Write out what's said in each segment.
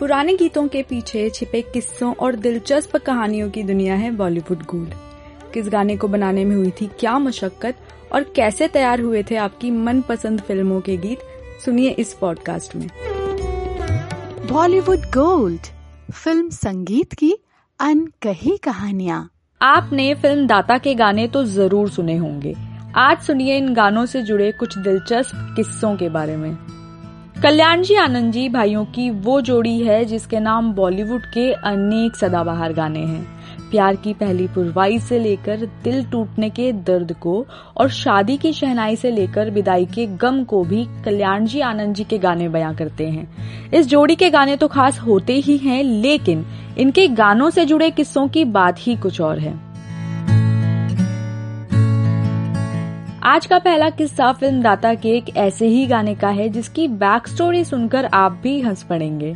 पुराने गीतों के पीछे छिपे किस्सों और दिलचस्प कहानियों की दुनिया है बॉलीवुड गोल्ड किस गाने को बनाने में हुई थी क्या मशक्कत और कैसे तैयार हुए थे आपकी मनपसंद फ़िल्मों के गीत? सुनिए इस पॉडकास्ट में। बॉलीवुड गोल्ड फ़िल्म संगीत की अनकही कहानियाँ। आपने फ़िल्म दाता के गाने तो ज़रूर सुने होंगे। आज सुनिए इन गानों से जुड़े कुछ दिलचस्प किस्सों के बारे में। कल्याण जी आनंद जी भाइयों की वो जोड़ी है जिसके नाम बॉलीवुड के अनेक सदाबहार गाने हैं। प्यार की पहली पुरवाई से लेकर दिल टूटने के दर्द को और शादी की शहनाई से लेकर विदाई के गम को भी कल्याण जी आनंद जी के गाने बयां करते हैं। इस जोड़ी के गाने तो खास होते ही हैं, लेकिन इनके गानों से जुड़े किस्सों की बात ही कुछ और है। आज का पहला किस्सा फ़िल्म दाता के एक ऐसे ही गाने का है जिसकी बैक स्टोरी सुनकर आप भी हंस पड़ेंगे।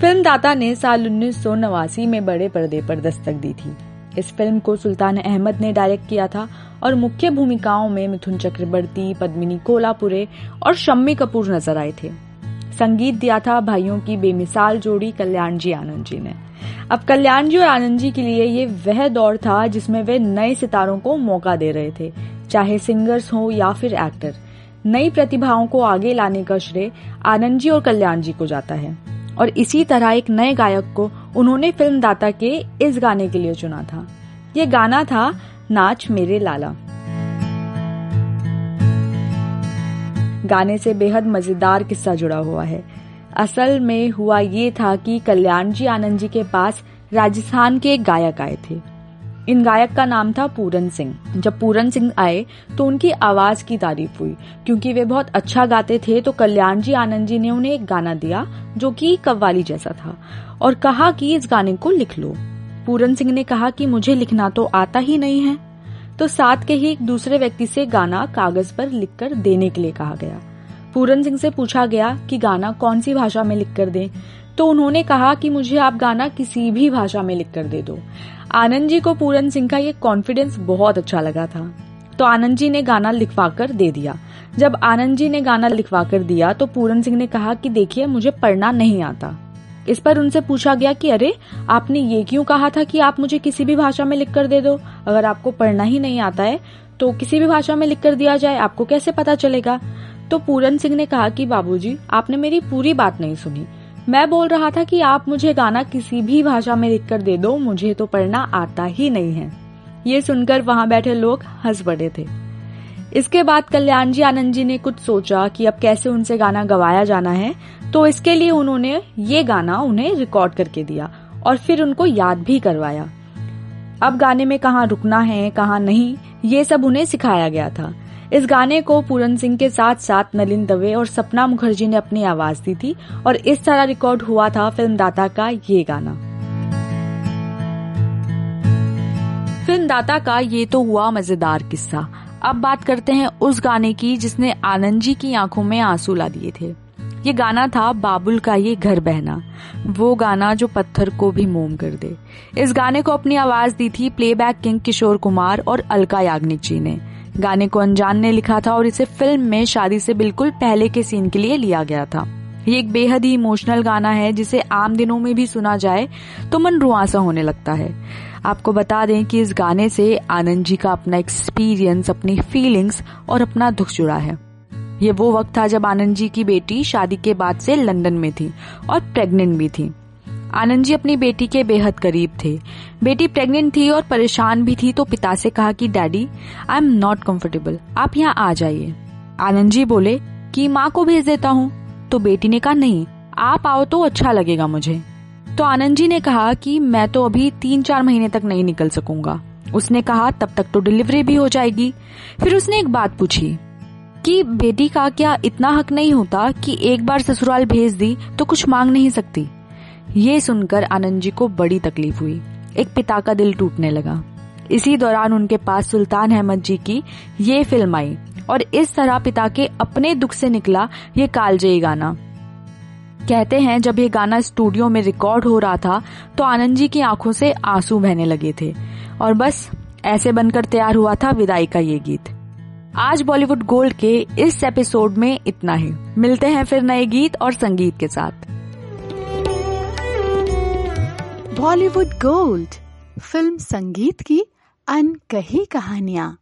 फ़िल्म दाता ने साल उन्नीस सौ नवासी में बड़े पर्दे पर दस्तक दी थी। इस फ़िल्म को सुल्तान अहमद ने डायरेक्ट किया था और मुख्य भूमिकाओं में मिथुन चक्रवर्ती, पद्मिनी कोलापुरे और शम्मी कपूर नज़र आए थे। संगीत दिया था भाइयों की बेमिसाल जोड़ी कल्याण जी आनंद जी ने। अब कल्याण जी और आनंद जी के लिए ये वह दौर था जिसमें वे नए सितारों को मौका दे रहे थे। चाहे सिंगर्स हो या फिर एक्टर, नई प्रतिभाओं को आगे लाने का श्रेय आनंद जी और कल्याण जी को जाता है। और इसी तरह एक नए गायक को उन्होंने फ़िल्म दाता के इस गाने के लिए चुना था। ये गाना था नाच मेरे लाला। गाने से बेहद मज़ेदार किस्सा जुड़ा हुआ है। असल में हुआ ये था कि कल्याण जी आनंद जी के पास राजस्थान के एक गायक आए थे। इन गायक का नाम था पूरन सिंह। जब पूरन सिंह आए तो उनकी आवाज़ की तारीफ़ हुई। क्योंकि वे बहुत अच्छा गाते थे तो कल्याण जी, आनंद जी ने उन्हें एक गाना दिया, जो कि कव्वाली जैसा था, और कहा कि इस गाने को लिख लो। पूरन सिंह ने कहा कि मुझे लिखना तो आता ही नहीं है। तो साथ के ही एक दूसरे व्यक्ति से गाना कागज़ पर लिखकर देने के लिए कहा गया। पूरन सिंह से पूछा गया कि गाना कौन सी भाषा में लिख कर दें तो उन्होंने कहा कि मुझे आप गाना किसी भी भाषा में लिख कर दे दो। आनंद जी को पूरन सिंह का ये कॉन्फिडेंस बहुत अच्छा लगा था। तो आनंद जी ने गाना लिखवा कर दे दिया। जब आनंद जी ने गाना लिखवा कर दिया तो पूरन सिंह ने कहा कि देखिए, मुझे पढ़ना नहीं आता। इस पर उनसे पूछा गया कि, अरे, आपने ये क्यों कहा था कि आप मुझे किसी भी भाषा में लिख कर दे दो? अगर आपको पढ़ना ही नहीं आता है तो किसी भी भाषा में लिख कर दिया जाए, आपको कैसे पता चलेगा? तो पूरन सिंह ने कहा कि, बाबूजी, आपने मेरी पूरी बात नहीं सुनी। मैं बोल रहा था कि आप मुझे गाना किसी भी भाषा में लिखकर दे दो, मुझे तो पढ़ना आता ही नहीं है। ये सुनकर वहाँ बैठे लोग हंस पड़े थे। इसके बाद कल्याण जी, आनंद जी ने कुछ सोचा कि अब कैसे उनसे गाना गवाया जाना है तो इसके लिए उन्होंने ये गाना उन्हें रिकॉर्ड करके दिया और फिर उनको याद भी करवाया। अब गाने में कहाँ रुकना है, कहाँ नहीं, ये सब उन्हें सिखाया गया था। इस गाने को पूरन सिंह के साथ साथ नलिन दवे और सपना मुखर्जी ने अपनी आवाज़ दी थी और इस तरह रिकॉर्ड हुआ था फ़िल्म दाता का ये गाना। फ़िल्म दाता का ये तो हुआ मज़ेदार किस्सा। अब बात करते हैं उस गाने की जिसने आनंद जी की आँखों में आँसू ला दिए थे। ये गाना था बाबुल का ये घर बहना। वो गाना जो पत्थर को भी मोम कर दे। इस गाने को अपनी आवाज़ दी थी प्लेबैक किंग किशोर कुमार और अलका याग्निक जी ने। गाने को अनजान ने लिखा था और इसे फ़िल्म में शादी से बिल्कुल पहले के सीन के लिए लिया गया था। ये एक बेहद ही इमोशनल गाना है, जिसे आम दिनों में भी सुना जाए तो मन रुआसा होने लगता है। आपको बता दें कि इस गाने से आनंद जी का अपना एक्सपीरियंस अपनी फीलिंग्स और अपना दुख जुड़ा है। ये वो वक्त था जब आनंद जी की बेटी शादी के बाद से लंदन में थी और प्रेग्नेंट भी थी। आनंद जी अपनी बेटी के बेहद करीब थे। बेटी प्रेग्नेंट थी और परेशान भी थी तो पिता से कहा कि daddy I am not comfortable आप यहाँ आ जाइए. आनंद जी बोले, कि माँ को भेज देता हूँ? तो बेटी ने कहा, नहीं, आप आओ तो अच्छा लगेगा मुझे. तो आनंद जी ने कहा कि, मैं तो अभी तीन चार महीने तक नहीं निकल सकूँगा. उसने कहा, तब तक तो डिलीवरी भी हो जाएगी. फिर उसने एक बात पूछी कि, बेटी का क्या इतना हक नहीं होता कि एक बार ससुराल भेज दी तो कुछ मांग नहीं सकती? ये सुनकर आनंद जी को बड़ी तकलीफ़ हुई। एक पिता का दिल टूटने लगा। इसी दौरान उनके पास सुल्तान अहमद जी की ये फ़िल्म आई और इस तरह पिता के अपने दुख से निकला ये कालजयी गाना। कहते हैं, जब ये गाना स्टूडियो में रिकॉर्ड हो रहा था तो आनंद जी की आँखों से आँसू बहने लगे थे और बस ऐसे बनकर तैयार हुआ था विदाई का ये गीत। आज बॉलीवुड गोल्ड के इस एपिसोड में इतना ही। मिलते हैं फिर नए गीत और संगीत के साथ। बॉलीवुड गोल्ड फ़िल्म संगीत की अनकही कहानियाँ।